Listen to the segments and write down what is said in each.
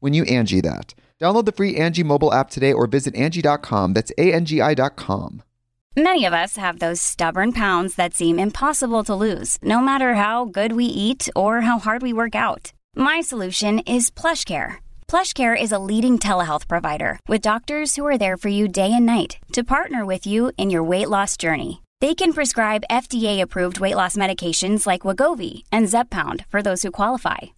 when you Angie that. Download the free Angie mobile app today or visit Angie.com. That's A-N-G-I dot com. Many of us have those stubborn pounds that seem impossible to lose, no matter how good we eat or how hard we work out. My solution is PlushCare. PlushCare is a leading telehealth provider with doctors who are there for you day and night to partner with you in your weight loss journey. They can prescribe FDA-approved weight loss medications like Wegovy and Zepbound for those who qualify.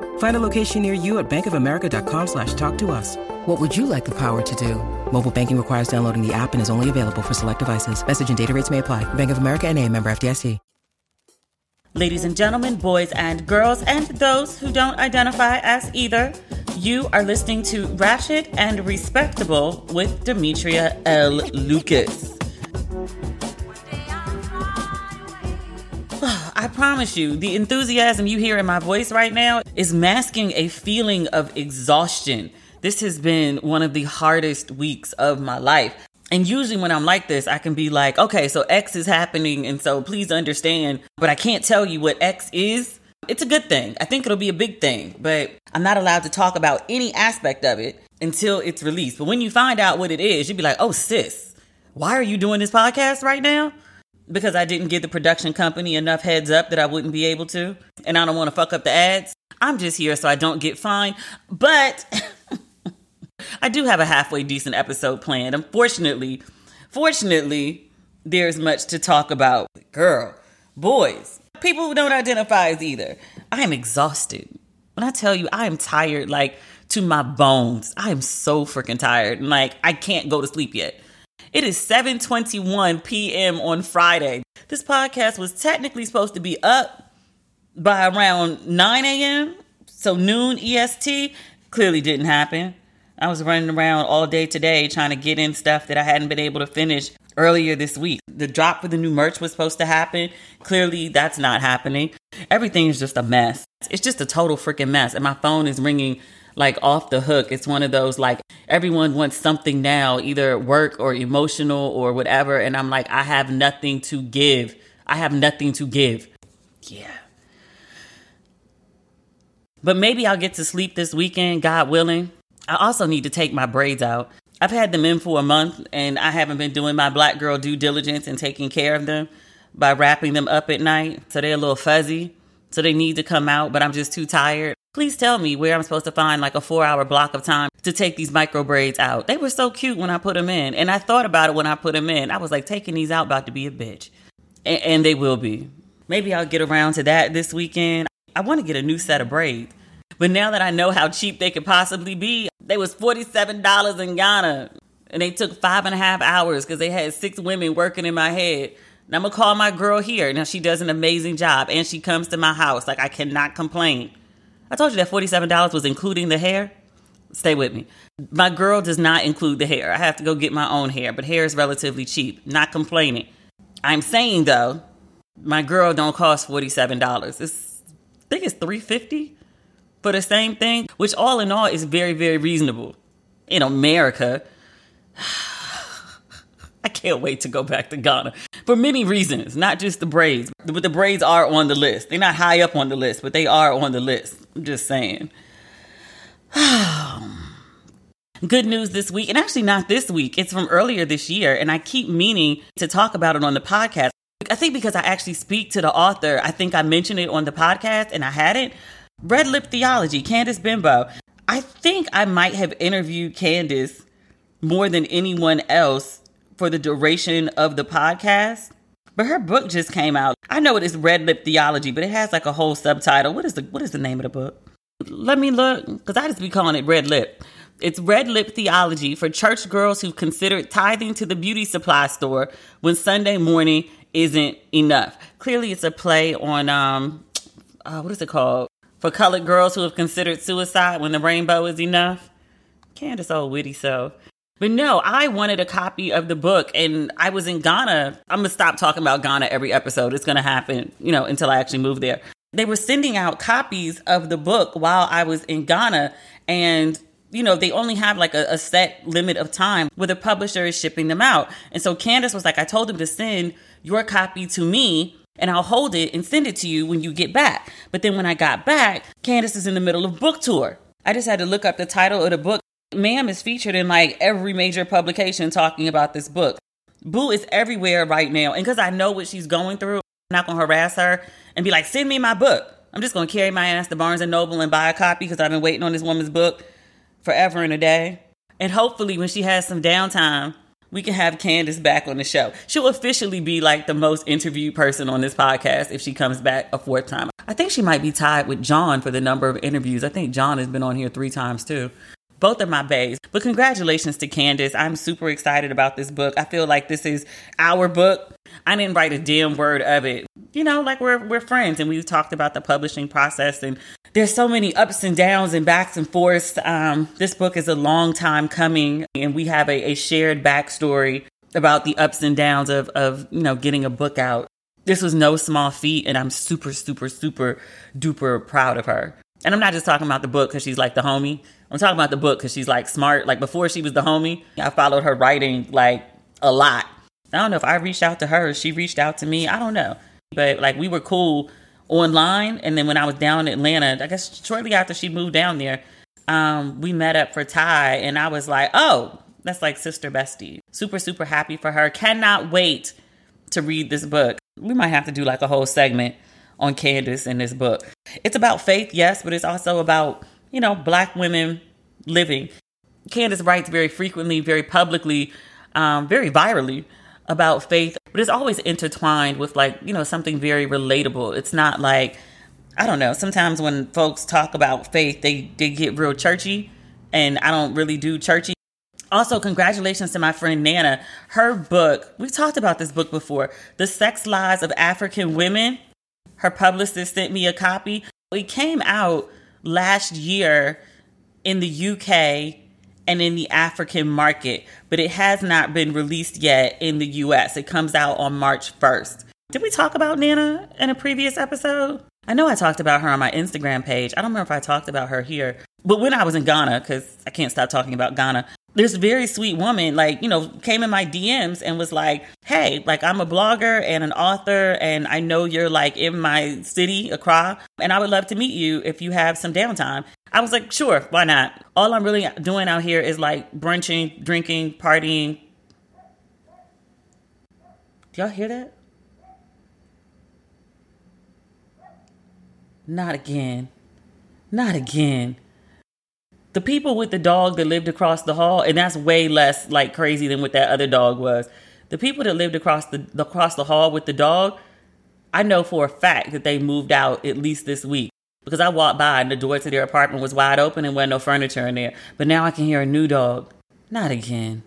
Find a location near you at bankofamerica.com slash talk to us. What would you like the power to do? Mobile banking requires downloading the app and is only available for select devices. Message and data rates may apply. Bank of America and a member FDIC. Ladies and gentlemen, boys and girls, and those who don't identify as either, you are listening to Ratchet and Respectable with Demetria L. Lucas. I promise you, the enthusiasm you hear in my voice right now is masking a feeling of exhaustion. This has been one of the hardest weeks of my life. And usually when I'm like this, I can be like, okay, so X is happening, and so please understand, but I can't tell you what X is. It's a good thing. I think it'll be a big thing, but I'm not allowed to talk about any aspect of it until it's released. But when you find out what it is, you'll be like, oh, sis, why are you doing this podcast right now? Because I didn't give the production company enough heads up that I wouldn't be able to, and I don't want to fuck up the ads. I'm just here so I don't get fined. But I do have a halfway decent episode planned. Unfortunately, fortunately, there's much to talk about. Girl, boys, people who don't identify as either. I am exhausted. When I tell you I am tired, like to my bones, I am so freaking tired. Like I can't go to sleep yet. It is 7:21 p.m. on Friday. This podcast was technically supposed to be up by around 9 a.m., so noon EST. Clearly didn't happen. I was running around all day today trying to get in stuff that I hadn't been able to finish earlier this week. The drop for the new merch was supposed to happen. Clearly, that's not happening. Everything is just a mess. It's just a total freaking mess. And my phone is ringing like off the hook. It's one of those like everyone wants something now, either work or emotional or whatever. And I'm like, I have nothing to give. I have nothing to give. Yeah. But maybe I'll get to sleep this weekend, God willing. I also need to take my braids out. I've had them in for a month and I haven't been doing my black girl due diligence and taking care of them by wrapping them up at night. So they're a little fuzzy. So they need to come out, but I'm just too tired. Please tell me where I'm supposed to find like a four hour block of time to take these micro braids out. They were so cute when I put them in. And I thought about it when I put them in. I was like, taking these out about to be a bitch. And, and they will be. Maybe I'll get around to that this weekend. I want to get a new set of braids. But now that I know how cheap they could possibly be, they was $47 in Ghana. And they took five and a half hours because they had six women working in my head. And I'm gonna call my girl here. Now she does an amazing job and she comes to my house. Like I cannot complain. I told you that $47 was including the hair. Stay with me. My girl does not include the hair. I have to go get my own hair, but hair is relatively cheap. Not complaining. I'm saying though, my girl don't cost $47. It's I think it's 350 for the same thing, which all in all is very, very reasonable. In America, I can't wait to go back to Ghana for many reasons, not just the braids. But the braids are on the list. They're not high up on the list, but they are on the list. I'm just saying. Good news this week, and actually not this week. It's from earlier this year, and I keep meaning to talk about it on the podcast. I think because I actually speak to the author, I think I mentioned it on the podcast and I hadn't. Red Lip Theology, Candice Benbow. I think I might have interviewed Candice more than anyone else for the duration of the podcast. But her book just came out. I know it is Red Lip Theology, but it has like a whole subtitle. What is the what is the name of the book? Let me look, because I just be calling it Red Lip. It's Red Lip Theology for church girls who've considered tithing to the beauty supply store when Sunday morning isn't enough. Clearly, it's a play on um, uh, what is it called? For colored girls who have considered suicide when the rainbow is enough. Candice old witty so. But no, I wanted a copy of the book and I was in Ghana. I'm gonna stop talking about Ghana every episode. It's gonna happen, you know, until I actually move there. They were sending out copies of the book while I was in Ghana and you know, they only have like a, a, set limit of time where the publisher is shipping them out. And so Candice was like, I told them to send your copy to me and I'll hold it and send it to you when you get back. But then when I got back, Candice is in the middle of book tour. I just had to look up the title of the book. Ma'am is featured in like every major publication talking about this book. Boo is everywhere right now. And because I know what she's going through, I'm not going to harass her and be like, send me my book. I'm just going to carry my ass to Barnes and Noble and buy a copy because I've been waiting on this woman's book forever and a day. And hopefully, when she has some downtime, we can have Candice back on the show. She'll officially be like the most interviewed person on this podcast if she comes back a fourth time. I think she might be tied with John for the number of interviews. I think John has been on here three times too. Both are my bays. But congratulations to Candice. I'm super excited about this book. I feel like this is our book. I didn't write a damn word of it. You know, like we're we're friends and we've talked about the publishing process and there's so many ups and downs and backs and forths. Um, this book is a long time coming, and we have a, a shared backstory about the ups and downs of of you know getting a book out. This was no small feat, and I'm super, super, super duper proud of her. And I'm not just talking about the book because she's like the homie. I'm talking about the book because she's like smart. Like before she was the homie, I followed her writing like a lot. I don't know if I reached out to her, she reached out to me. I don't know. But like we were cool online. And then when I was down in Atlanta, I guess shortly after she moved down there, um, we met up for Thai, and I was like, oh, that's like sister bestie. Super, super happy for her. Cannot wait to read this book. We might have to do like a whole segment on Candice in this book. It's about faith, yes, but it's also about, you know, black women living. Candice writes very frequently, very publicly, um, very virally about faith, but it's always intertwined with like, you know, something very relatable. It's not like, I don't know, sometimes when folks talk about faith, they, they get real churchy, and I don't really do churchy. Also, congratulations to my friend Nana. Her book, we've talked about this book before, The Sex Lives of African Women. Her publicist sent me a copy. It came out last year in the UK and in the African market, but it has not been released yet in the US. It comes out on March 1st. Did we talk about Nana in a previous episode? I know I talked about her on my Instagram page. I don't remember if I talked about her here. But when I was in Ghana, because I can't stop talking about Ghana, this very sweet woman, like, you know, came in my DMs and was like, Hey, like, I'm a blogger and an author, and I know you're like in my city, Accra, and I would love to meet you if you have some downtime. I was like, Sure, why not? All I'm really doing out here is like brunching, drinking, partying. Do y'all hear that? Not again. Not again the people with the dog that lived across the hall, and that's way less like crazy than what that other dog was. The people that lived across the across the hall with the dog, I know for a fact that they moved out at least this week because I walked by and the door to their apartment was wide open and wasn't no furniture in there. But now I can hear a new dog. Not again.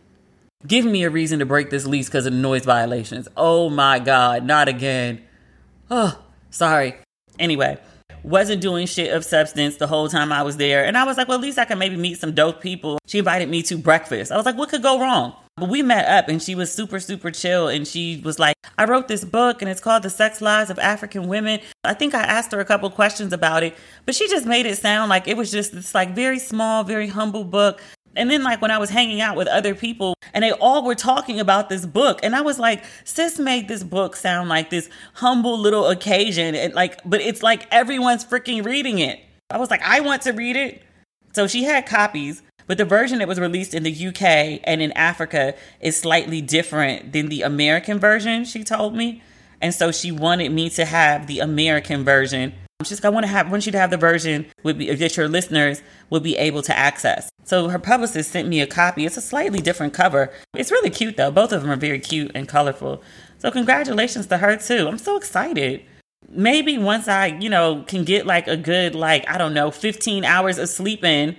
Give me a reason to break this lease because of noise violations. Oh my God, not again. Oh, sorry. Anyway, wasn't doing shit of substance the whole time I was there. And I was like, well, at least I can maybe meet some dope people. She invited me to breakfast. I was like, what could go wrong? But we met up and she was super, super chill. And she was like, I wrote this book and it's called The Sex Lives of African Women. I think I asked her a couple questions about it, but she just made it sound like it was just this like very small, very humble book. And then, like, when I was hanging out with other people and they all were talking about this book, and I was like, Sis made this book sound like this humble little occasion. And like, but it's like everyone's freaking reading it. I was like, I want to read it. So she had copies. But the version that was released in the UK and in Africa is slightly different than the American version, she told me. And so she wanted me to have the American version. She's like, I want to have want you to have the version would be that your listeners would be able to access. So her publicist sent me a copy. It's a slightly different cover. It's really cute though. Both of them are very cute and colorful. So congratulations to her too. I'm so excited. Maybe once I, you know, can get like a good like, I don't know, 15 hours of sleep in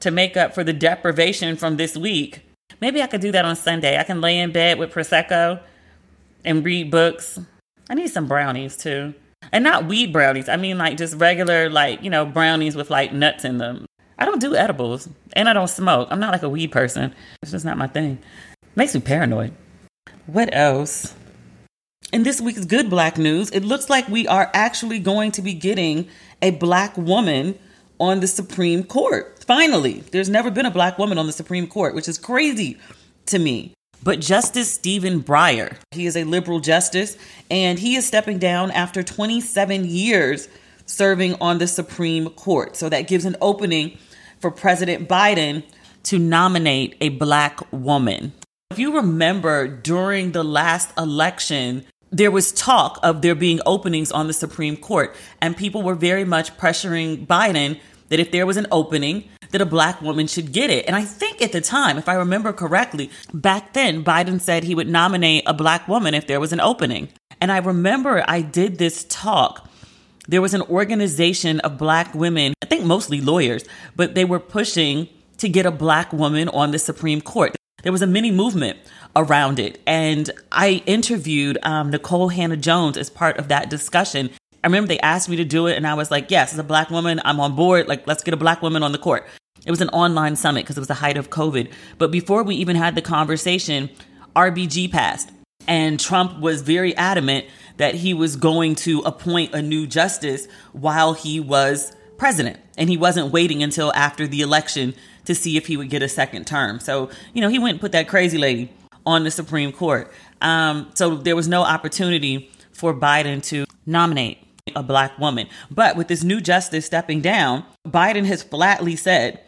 to make up for the deprivation from this week. Maybe I could do that on Sunday. I can lay in bed with Prosecco and read books. I need some brownies too. And not weed brownies. I mean like just regular like, you know, brownies with like nuts in them. I don't do edibles and I don't smoke. I'm not like a weed person. It's just not my thing. Makes me paranoid. What else? In this week's good black news, it looks like we are actually going to be getting a black woman on the Supreme Court. Finally, there's never been a black woman on the Supreme Court, which is crazy to me. But Justice Stephen Breyer, he is a liberal justice, and he is stepping down after 27 years serving on the Supreme Court. So that gives an opening for President Biden to nominate a black woman. If you remember during the last election, there was talk of there being openings on the Supreme Court, and people were very much pressuring Biden that if there was an opening, that a black woman should get it. And I think at the time, if I remember correctly, back then, Biden said he would nominate a black woman if there was an opening. And I remember I did this talk. There was an organization of black women, I think mostly lawyers, but they were pushing to get a black woman on the Supreme Court. There was a mini movement around it. And I interviewed um, Nikole Hannah-Jones as part of that discussion. I remember they asked me to do it, and I was like, yes, as a black woman, I'm on board. Like, let's get a black woman on the court. It was an online summit because it was the height of COVID. But before we even had the conversation, RBG passed. And Trump was very adamant that he was going to appoint a new justice while he was president. And he wasn't waiting until after the election to see if he would get a second term. So, you know, he went and put that crazy lady on the Supreme Court. Um, so there was no opportunity for Biden to nominate a black woman. But with this new justice stepping down, Biden has flatly said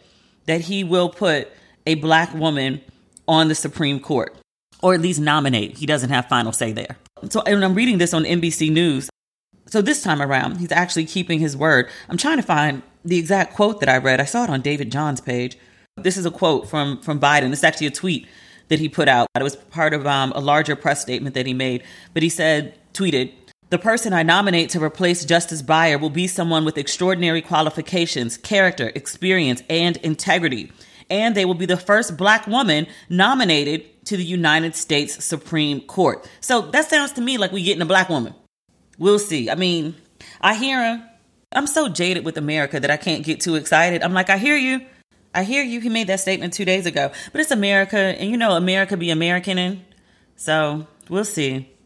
that he will put a black woman on the Supreme Court, or at least nominate. He doesn't have final say there. So, and I'm reading this on NBC News. So this time around, he's actually keeping his word. I'm trying to find the exact quote that I read. I saw it on David John's page. This is a quote from from Biden. It's actually a tweet that he put out. It was part of um, a larger press statement that he made. But he said, tweeted, the person I nominate to replace Justice Breyer will be someone with extraordinary qualifications, character, experience, and integrity. And they will be the first black woman nominated to the United States Supreme Court. So that sounds to me like we're getting a black woman. We'll see. I mean, I hear him. I'm so jaded with America that I can't get too excited. I'm like, I hear you. I hear you. He made that statement two days ago. But it's America, and you know, America be Americaning. So we'll see.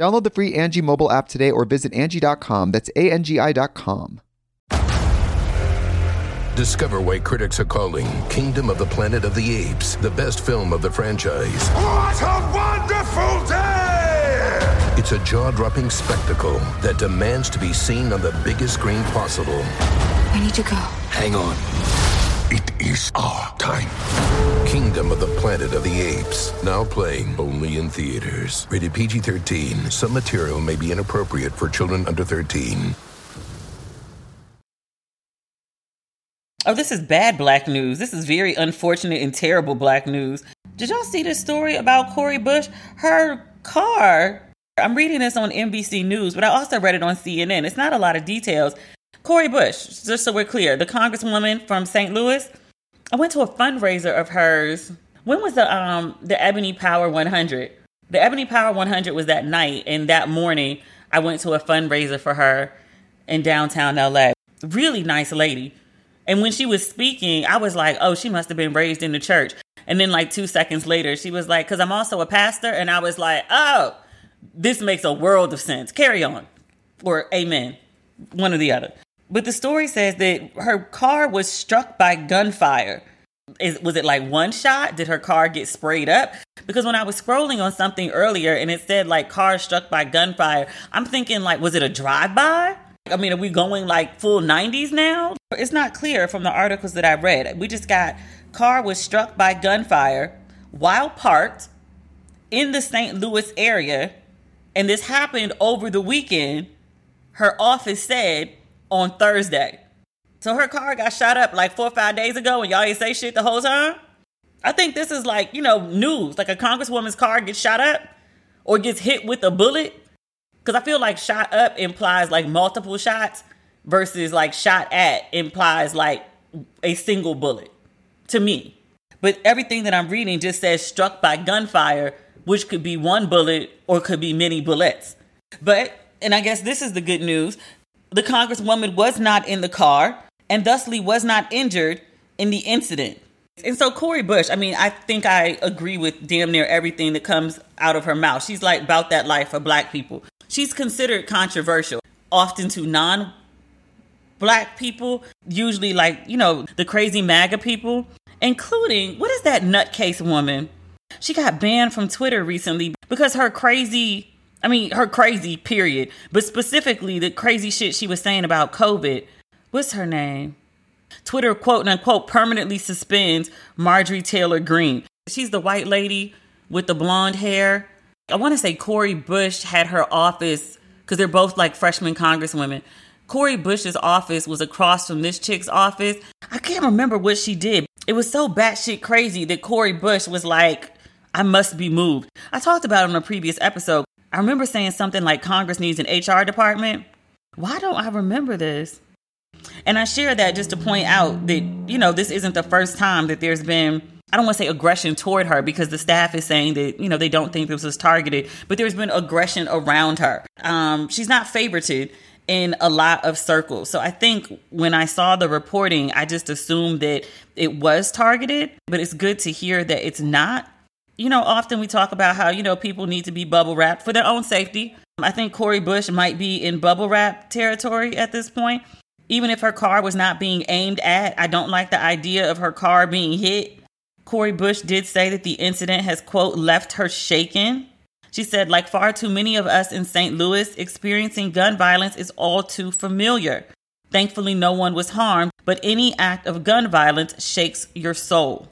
Download the free Angie mobile app today or visit Angie.com. That's A N G I.com. Discover why critics are calling Kingdom of the Planet of the Apes the best film of the franchise. What a wonderful day! It's a jaw dropping spectacle that demands to be seen on the biggest screen possible. I need to go. Hang on. It is our time. Kingdom of the Planet of the Apes. Now playing only in theaters. Rated PG 13. Some material may be inappropriate for children under 13. Oh, this is bad black news. This is very unfortunate and terrible black news. Did y'all see this story about Cori Bush? Her car. I'm reading this on NBC News, but I also read it on CNN. It's not a lot of details. Cori Bush, just so we're clear, the congresswoman from St. Louis. I went to a fundraiser of hers. When was the um the Ebony Power 100? The Ebony Power 100 was that night, and that morning I went to a fundraiser for her in downtown LA. Really nice lady. And when she was speaking, I was like, oh, she must have been raised in the church. And then, like, two seconds later, she was like, because I'm also a pastor. And I was like, oh, this makes a world of sense. Carry on. Or amen. One or the other. But the story says that her car was struck by gunfire. Is, was it like one shot? Did her car get sprayed up? Because when I was scrolling on something earlier and it said like car struck by gunfire, I'm thinking like, was it a drive by? I mean, are we going like full 90s now? It's not clear from the articles that I read. We just got car was struck by gunfire while parked in the St. Louis area, and this happened over the weekend. Her office said on Thursday. So her car got shot up like four or five days ago, and y'all ain't say shit the whole time. I think this is like you know news. Like a congresswoman's car gets shot up or gets hit with a bullet because I feel like shot up implies like multiple shots versus like shot at implies like a single bullet to me. But everything that I'm reading just says struck by gunfire, which could be one bullet or could be many bullets. But, and I guess this is the good news the Congresswoman was not in the car and thusly was not injured in the incident. And so Cori Bush, I mean, I think I agree with damn near everything that comes out of her mouth. She's like about that life for black people she's considered controversial, often to non black people, usually like, you know, the crazy MAGA people, including what is that nutcase woman? She got banned from Twitter recently because her crazy, I mean, her crazy period, but specifically the crazy shit she was saying about COVID. What's her name? Twitter quote unquote permanently suspends Marjorie Taylor Greene. She's the white lady with the blonde hair I want to say Cori Bush had her office because they're both like freshman congresswomen. Cori Bush's office was across from this chick's office. I can't remember what she did. It was so batshit crazy that Cori Bush was like, I must be moved. I talked about it on a previous episode. I remember saying something like Congress needs an HR department. Why don't I remember this? And I share that just to point out that, you know, this isn't the first time that there's been I don't want to say aggression toward her because the staff is saying that, you know, they don't think this was targeted, but there's been aggression around her. Um, she's not favorited in a lot of circles. So I think when I saw the reporting, I just assumed that it was targeted, but it's good to hear that it's not. You know, often we talk about how, you know, people need to be bubble wrapped for their own safety. I think Cori Bush might be in bubble wrap territory at this point. Even if her car was not being aimed at, I don't like the idea of her car being hit Cori Bush did say that the incident has, quote, left her shaken. She said, like far too many of us in St. Louis, experiencing gun violence is all too familiar. Thankfully, no one was harmed, but any act of gun violence shakes your soul.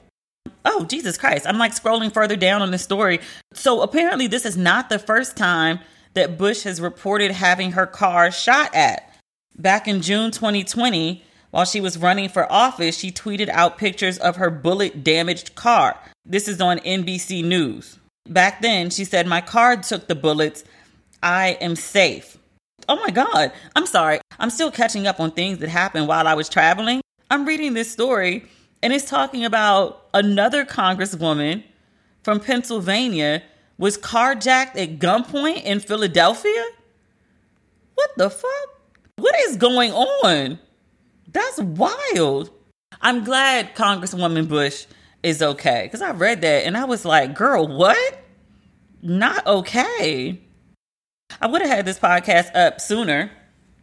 Oh, Jesus Christ. I'm like scrolling further down on the story. So apparently, this is not the first time that Bush has reported having her car shot at. Back in June 2020, while she was running for office, she tweeted out pictures of her bullet damaged car. This is on NBC News. Back then, she said, My car took the bullets. I am safe. Oh my God. I'm sorry. I'm still catching up on things that happened while I was traveling. I'm reading this story and it's talking about another congresswoman from Pennsylvania was carjacked at gunpoint in Philadelphia. What the fuck? What is going on? That's wild. I'm glad Congresswoman Bush is okay because I read that and I was like, girl, what? Not okay. I would have had this podcast up sooner.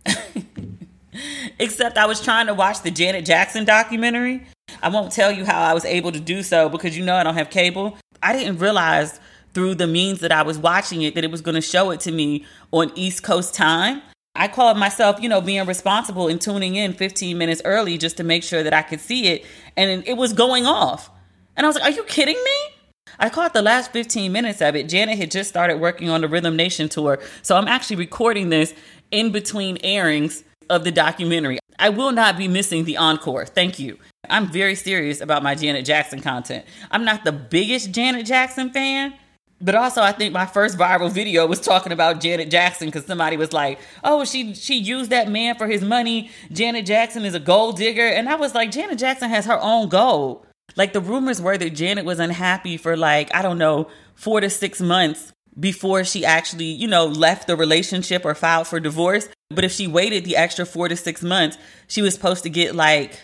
Except I was trying to watch the Janet Jackson documentary. I won't tell you how I was able to do so because you know I don't have cable. I didn't realize through the means that I was watching it that it was going to show it to me on East Coast time. I called myself, you know, being responsible and tuning in 15 minutes early just to make sure that I could see it. And it was going off. And I was like, are you kidding me? I caught the last 15 minutes of it. Janet had just started working on the Rhythm Nation tour. So I'm actually recording this in between airings of the documentary. I will not be missing the encore. Thank you. I'm very serious about my Janet Jackson content. I'm not the biggest Janet Jackson fan, but also I think my first viral video was talking about Janet Jackson because somebody was like, "Oh, she she used that man for his money. Janet Jackson is a gold digger," and I was like, Janet Jackson has her own gold. Like the rumors were that Janet was unhappy for like I don't know four to six months before she actually, you know, left the relationship or filed for divorce. But if she waited the extra four to six months, she was supposed to get like,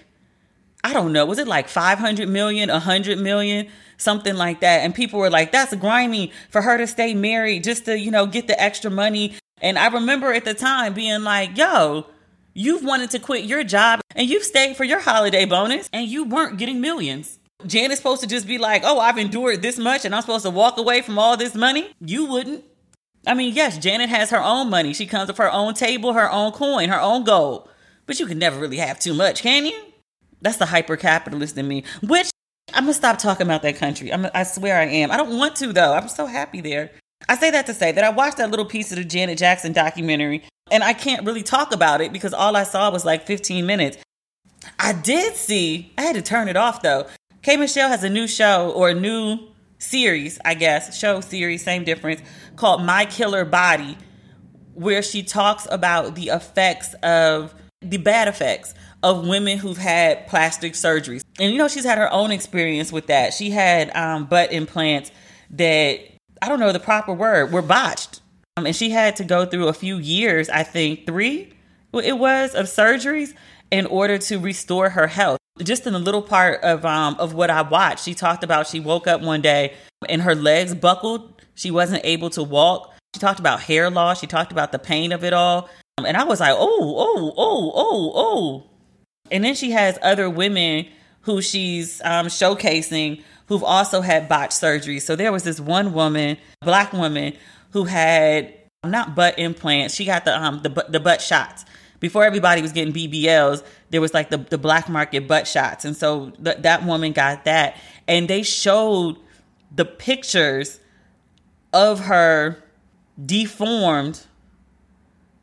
I don't know, was it like 500 million, 100 million, something like that? And people were like, that's grimy for her to stay married just to, you know, get the extra money. And I remember at the time being like, yo, you've wanted to quit your job and you've stayed for your holiday bonus and you weren't getting millions. Janet's supposed to just be like, oh, I've endured this much and I'm supposed to walk away from all this money? You wouldn't. I mean, yes, Janet has her own money. She comes with her own table, her own coin, her own gold. But you can never really have too much, can you? That's the hyper capitalist in me, which I'm gonna stop talking about that country. I'm, I swear I am. I don't want to, though. I'm so happy there. I say that to say that I watched that little piece of the Janet Jackson documentary and I can't really talk about it because all I saw was like 15 minutes. I did see, I had to turn it off though. K Michelle has a new show or a new series, I guess, show series, same difference, called My Killer Body, where she talks about the effects of the bad effects of women who've had plastic surgeries. And you know, she's had her own experience with that. She had um, butt implants that, I don't know the proper word, were botched. Um, and she had to go through a few years, I think three it was, of surgeries in order to restore her health just in a little part of um of what I watched, she talked about she woke up one day and her legs buckled. She wasn't able to walk. She talked about hair loss. She talked about the pain of it all. Um, and I was like, oh, oh, oh, oh, oh. And then she has other women who she's um, showcasing who've also had botched surgery. So there was this one woman, black woman, who had not butt implants. She got the um the the butt shots before everybody was getting BBLs, there was like the, the black market butt shots. And so th- that woman got that. And they showed the pictures of her deformed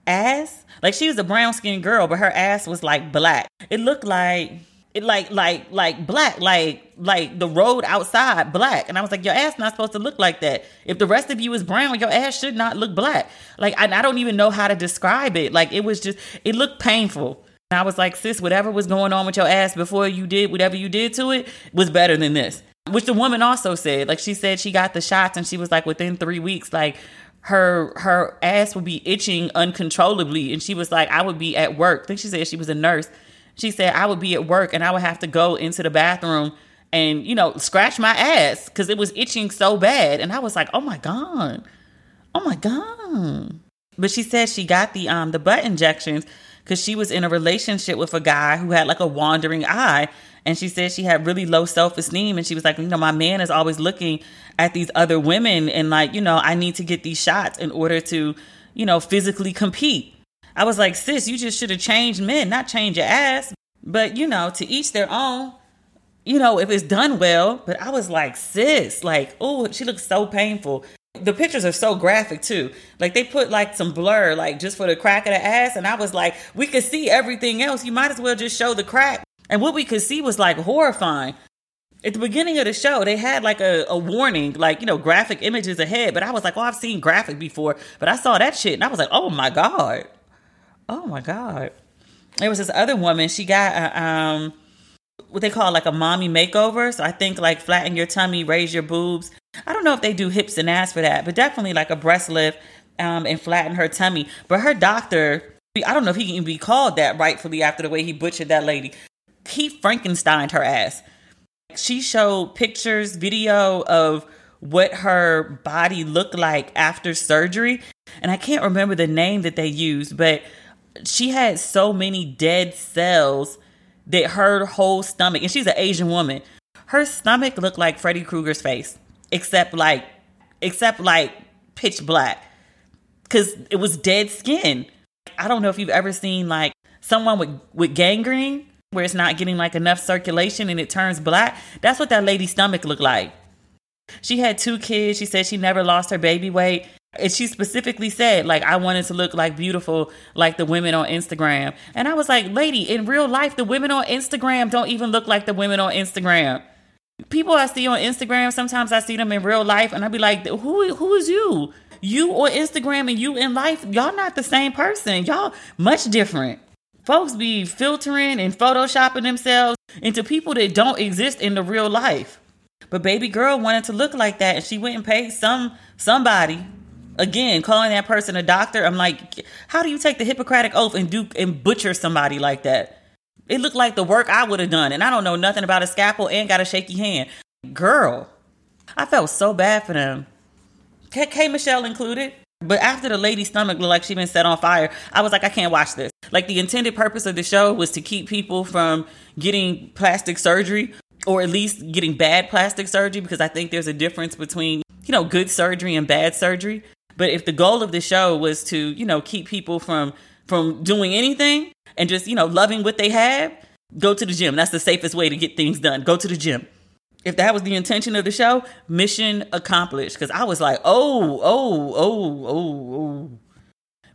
ass. Like she was a brown skinned girl, but her ass was like black. It looked like it like like like black like like the road outside black. And i was like your ass not supposed to look like that. If the rest of you is brown your ass should not look black. Like I, I don't even know how to describe it. Like it was just it looked painful. And i was like sis whatever was going on with your ass before you did whatever you did to it was better than this. Which the woman also said like she said she got the shots and she was like within three weeks like her her ass would be itching uncontrollably and she was like i would be at work i think she said she was a nurse she said I would be at work and I would have to go into the bathroom and, you know, scratch my ass because it was itching so bad. And I was like, oh my God. Oh my God. But she said she got the um the butt injections because she was in a relationship with a guy who had like a wandering eye. And she said she had really low self esteem. And she was like, you know, my man is always looking at these other women and like, you know, I need to get these shots in order to, you know, physically compete. I was like, sis, you just should have changed men, not change your ass. But, you know, to each their own, you know, if it's done well. But I was like, sis, like, oh, she looks so painful. The pictures are so graphic too. Like they put like some blur, like just for the crack of the ass. And I was like, we could see everything else. You might as well just show the crack. And what we could see was like horrifying. At the beginning of the show, they had like a, a warning, like, you know, graphic images ahead. But I was like, oh, I've seen graphic before. But I saw that shit and I was like, oh my God. Oh my God. There was this other woman, she got a, um, what they call like a mommy makeover. So I think like flatten your tummy, raise your boobs. I don't know if they do hips and ass for that, but definitely like a breast lift um, and flatten her tummy. But her doctor, I don't know if he can be called that rightfully after the way he butchered that lady. He Frankensteined her ass. She showed pictures, video of what her body looked like after surgery. And I can't remember the name that they used, but she had so many dead cells that her whole stomach, and she's an Asian woman, her stomach looked like Freddy Krueger's face, except like, except like pitch black, because it was dead skin. I don't know if you've ever seen like someone with with gangrene where it's not getting like enough circulation and it turns black. That's what that lady's stomach looked like. She had two kids. She said she never lost her baby weight. And she specifically said, like, I wanted to look like beautiful, like the women on Instagram. And I was like, lady, in real life, the women on Instagram don't even look like the women on Instagram. People I see on Instagram, sometimes I see them in real life, and I'd be like, who who is you? You on Instagram and you in life, y'all not the same person. Y'all much different. Folks be filtering and photoshopping themselves into people that don't exist in the real life. But baby girl wanted to look like that, and she went and paid some somebody. Again calling that person a doctor i'm like how do you take the hippocratic oath and do and butcher somebody like that? It looked like the work i would have done and i don't know nothing about a scalpel and got a shaky hand. Girl i felt so bad for them. K, k- michelle included but after the lady's stomach looked like she'd been set on fire i was like i can't watch this like the intended purpose of the show was to keep people from getting plastic surgery or at least getting bad plastic surgery because i think there's a difference between you know good surgery and bad surgery but if the goal of the show was to, you know, keep people from from doing anything and just, you know, loving what they have, go to the gym. That's the safest way to get things done. Go to the gym. If that was the intention of the show, mission accomplished. Because I was like, oh, oh, oh, oh, oh.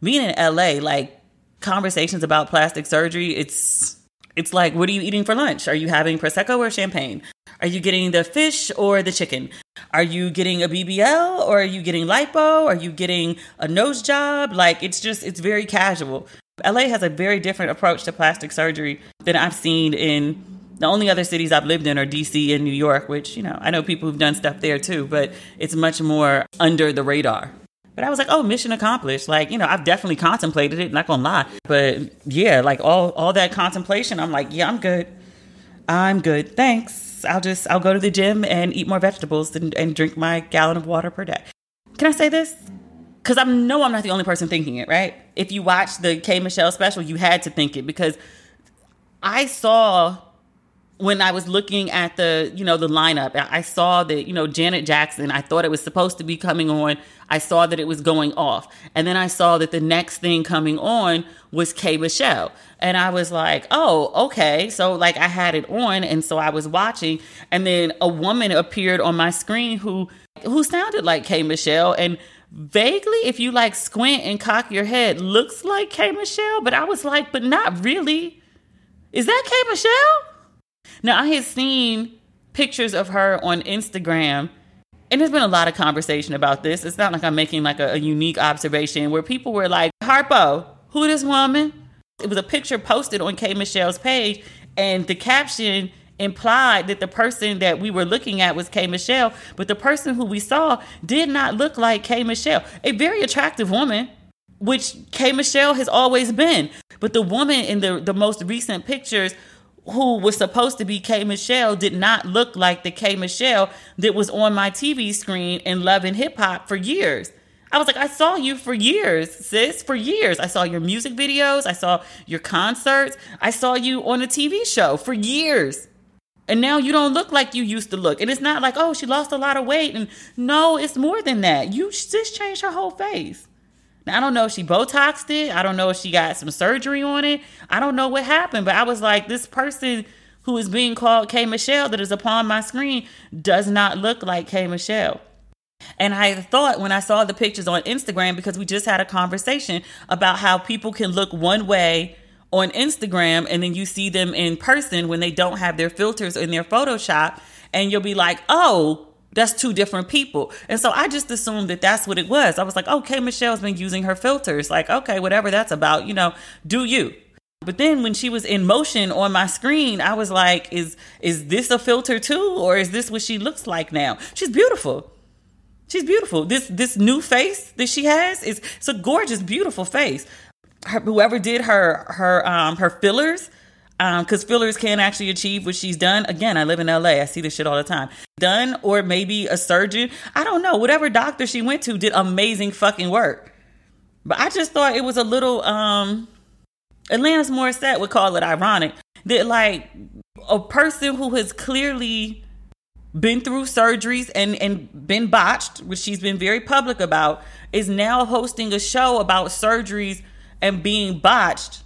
Being in LA, like conversations about plastic surgery, it's it's like, what are you eating for lunch? Are you having prosecco or champagne? Are you getting the fish or the chicken? Are you getting a BBL or are you getting lipo? Are you getting a nose job? Like it's just it's very casual. LA has a very different approach to plastic surgery than I've seen in the only other cities I've lived in are DC and New York, which, you know, I know people who've done stuff there too, but it's much more under the radar. But I was like, oh, mission accomplished. Like, you know, I've definitely contemplated it, not gonna lie. But yeah, like all all that contemplation, I'm like, yeah, I'm good. I'm good. Thanks. I'll just I'll go to the gym and eat more vegetables and, and drink my gallon of water per day. Can I say this? Because I know I'm not the only person thinking it, right? If you watch the K Michelle special, you had to think it because I saw when I was looking at the, you know, the lineup, I saw that, you know, Janet Jackson, I thought it was supposed to be coming on. I saw that it was going off. And then I saw that the next thing coming on was K Michelle. And I was like, oh, okay. So like I had it on and so I was watching and then a woman appeared on my screen who who sounded like K Michelle and vaguely if you like squint and cock your head looks like K Michelle, but I was like, but not really. Is that K Michelle? Now, I had seen pictures of her on Instagram, and there's been a lot of conversation about this. It's not like I'm making like a, a unique observation where people were like, Harpo, who this woman? It was a picture posted on K Michelle's page, and the caption implied that the person that we were looking at was K Michelle, but the person who we saw did not look like K Michelle. A very attractive woman, which K Michelle has always been. But the woman in the, the most recent pictures who was supposed to be K Michelle did not look like the K Michelle that was on my TV screen in Love and Hip Hop for years. I was like, I saw you for years, sis, for years. I saw your music videos, I saw your concerts, I saw you on a TV show for years. And now you don't look like you used to look. And it's not like, oh, she lost a lot of weight. And no, it's more than that. You just changed her whole face. Now, I don't know if she Botoxed it. I don't know if she got some surgery on it. I don't know what happened, but I was like, this person who is being called K Michelle that is upon my screen does not look like K Michelle. And I thought when I saw the pictures on Instagram, because we just had a conversation about how people can look one way on Instagram and then you see them in person when they don't have their filters in their Photoshop, and you'll be like, oh, that's two different people. And so I just assumed that that's what it was. I was like, okay, Michelle's been using her filters. Like, okay, whatever that's about, you know, do you. But then when she was in motion on my screen, I was like, is is this a filter too or is this what she looks like now? She's beautiful. She's beautiful. This this new face that she has is it's a gorgeous, beautiful face. Her, whoever did her her um her fillers, um, because fillers can actually achieve what she's done. Again, I live in LA. I see this shit all the time. Done or maybe a surgeon. I don't know. Whatever doctor she went to did amazing fucking work. But I just thought it was a little um Alanis Morissette would call it ironic that like a person who has clearly been through surgeries and and been botched, which she's been very public about, is now hosting a show about surgeries and being botched.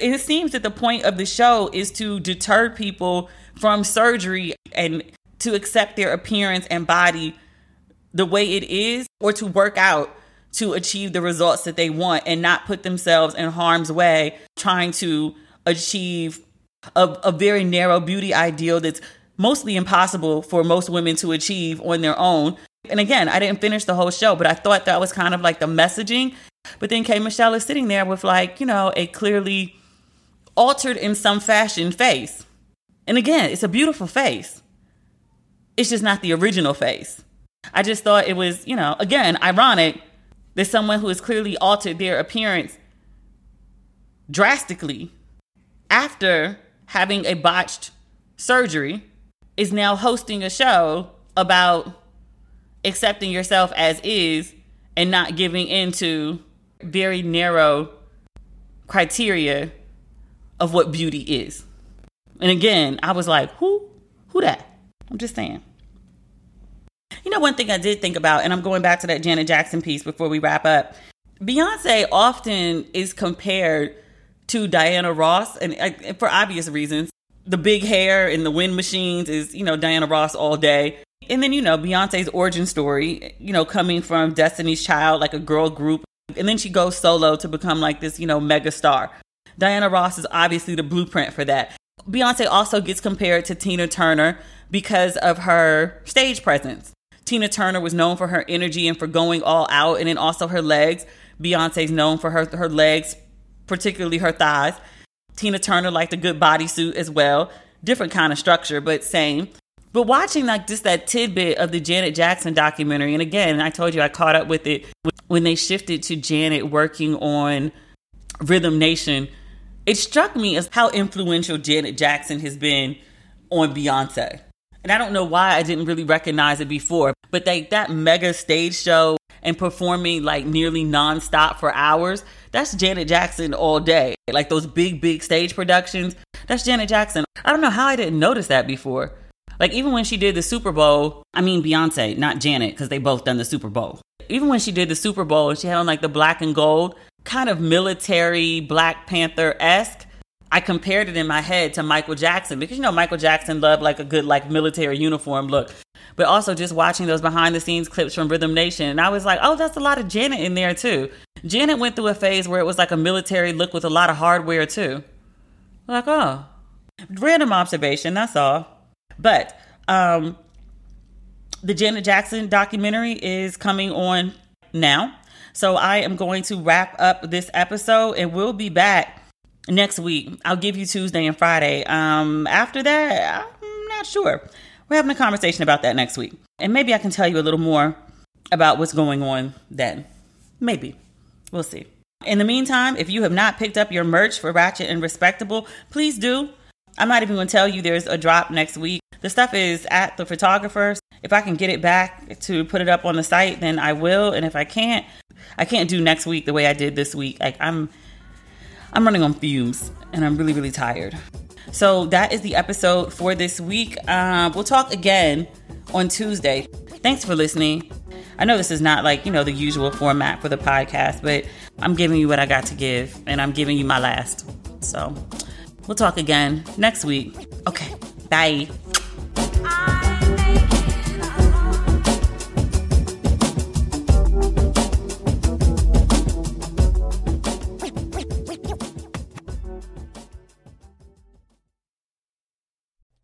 It seems that the point of the show is to deter people from surgery and to accept their appearance and body the way it is or to work out to achieve the results that they want and not put themselves in harm's way trying to achieve a, a very narrow beauty ideal that's mostly impossible for most women to achieve on their own. And again, I didn't finish the whole show, but I thought that was kind of like the messaging. But then K Michelle is sitting there with like, you know, a clearly altered in some fashion face. And again, it's a beautiful face. It's just not the original face. I just thought it was, you know, again, ironic that someone who has clearly altered their appearance drastically after having a botched surgery is now hosting a show about accepting yourself as is and not giving into very narrow criteria of what beauty is. And again, I was like, who who that? I'm just saying. You know, one thing I did think about, and I'm going back to that Janet Jackson piece before we wrap up. Beyonce often is compared to Diana Ross, and, and for obvious reasons the big hair and the wind machines is, you know, Diana Ross all day. And then, you know, Beyonce's origin story, you know, coming from Destiny's Child, like a girl group. And then she goes solo to become like this, you know, mega star. Diana Ross is obviously the blueprint for that. Beyonce also gets compared to Tina Turner because of her stage presence. Tina Turner was known for her energy and for going all out, and then also her legs. Beyonce's known for her her legs, particularly her thighs. Tina Turner liked a good bodysuit as well. Different kind of structure, but same. But watching like just that tidbit of the Janet Jackson documentary, and again, I told you I caught up with it when they shifted to Janet working on Rhythm Nation. It struck me as how influential Janet Jackson has been on Beyonce. And I don't know why I didn't really recognize it before, but that mega stage show and performing like nearly nonstop for hours, that's Janet Jackson all day. Like those big, big stage productions, that's Janet Jackson. I don't know how I didn't notice that before. Like even when she did the Super Bowl, I mean Beyonce, not Janet, because they both done the Super Bowl. Even when she did the Super Bowl and she had on like the black and gold, kind of military Black Panther esque. I compared it in my head to Michael Jackson because you know Michael Jackson loved like a good like military uniform look. But also just watching those behind the scenes clips from Rhythm Nation and I was like, "Oh, that's a lot of Janet in there too." Janet went through a phase where it was like a military look with a lot of hardware too. Like, oh. Random observation, that's all. But um the Janet Jackson documentary is coming on now. So I am going to wrap up this episode and we'll be back next week. I'll give you Tuesday and Friday. Um, after that, I'm not sure. We're having a conversation about that next week. And maybe I can tell you a little more about what's going on then. Maybe. We'll see. In the meantime, if you have not picked up your merch for Ratchet and Respectable, please do. I'm not even going to tell you there's a drop next week. The stuff is at the photographers. If I can get it back to put it up on the site, then I will. And if I can't, I can't do next week the way I did this week. Like I'm I'm running on fumes and I'm really, really tired. So that is the episode for this week. Uh, we'll talk again on Tuesday. Thanks for listening. I know this is not like, you know, the usual format for the podcast, but I'm giving you what I got to give and I'm giving you my last. So we'll talk again next week. Okay, bye.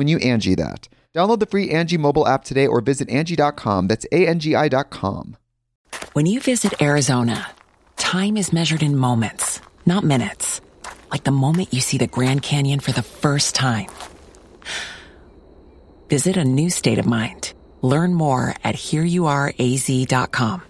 when you Angi that. Download the free Angi mobile app today or visit Angi.com. That's A-N-G-I dot com. When you visit Arizona, time is measured in moments, not minutes. Like the moment you see the Grand Canyon for the first time. Visit a new state of mind. Learn more at hereyouareaz.com.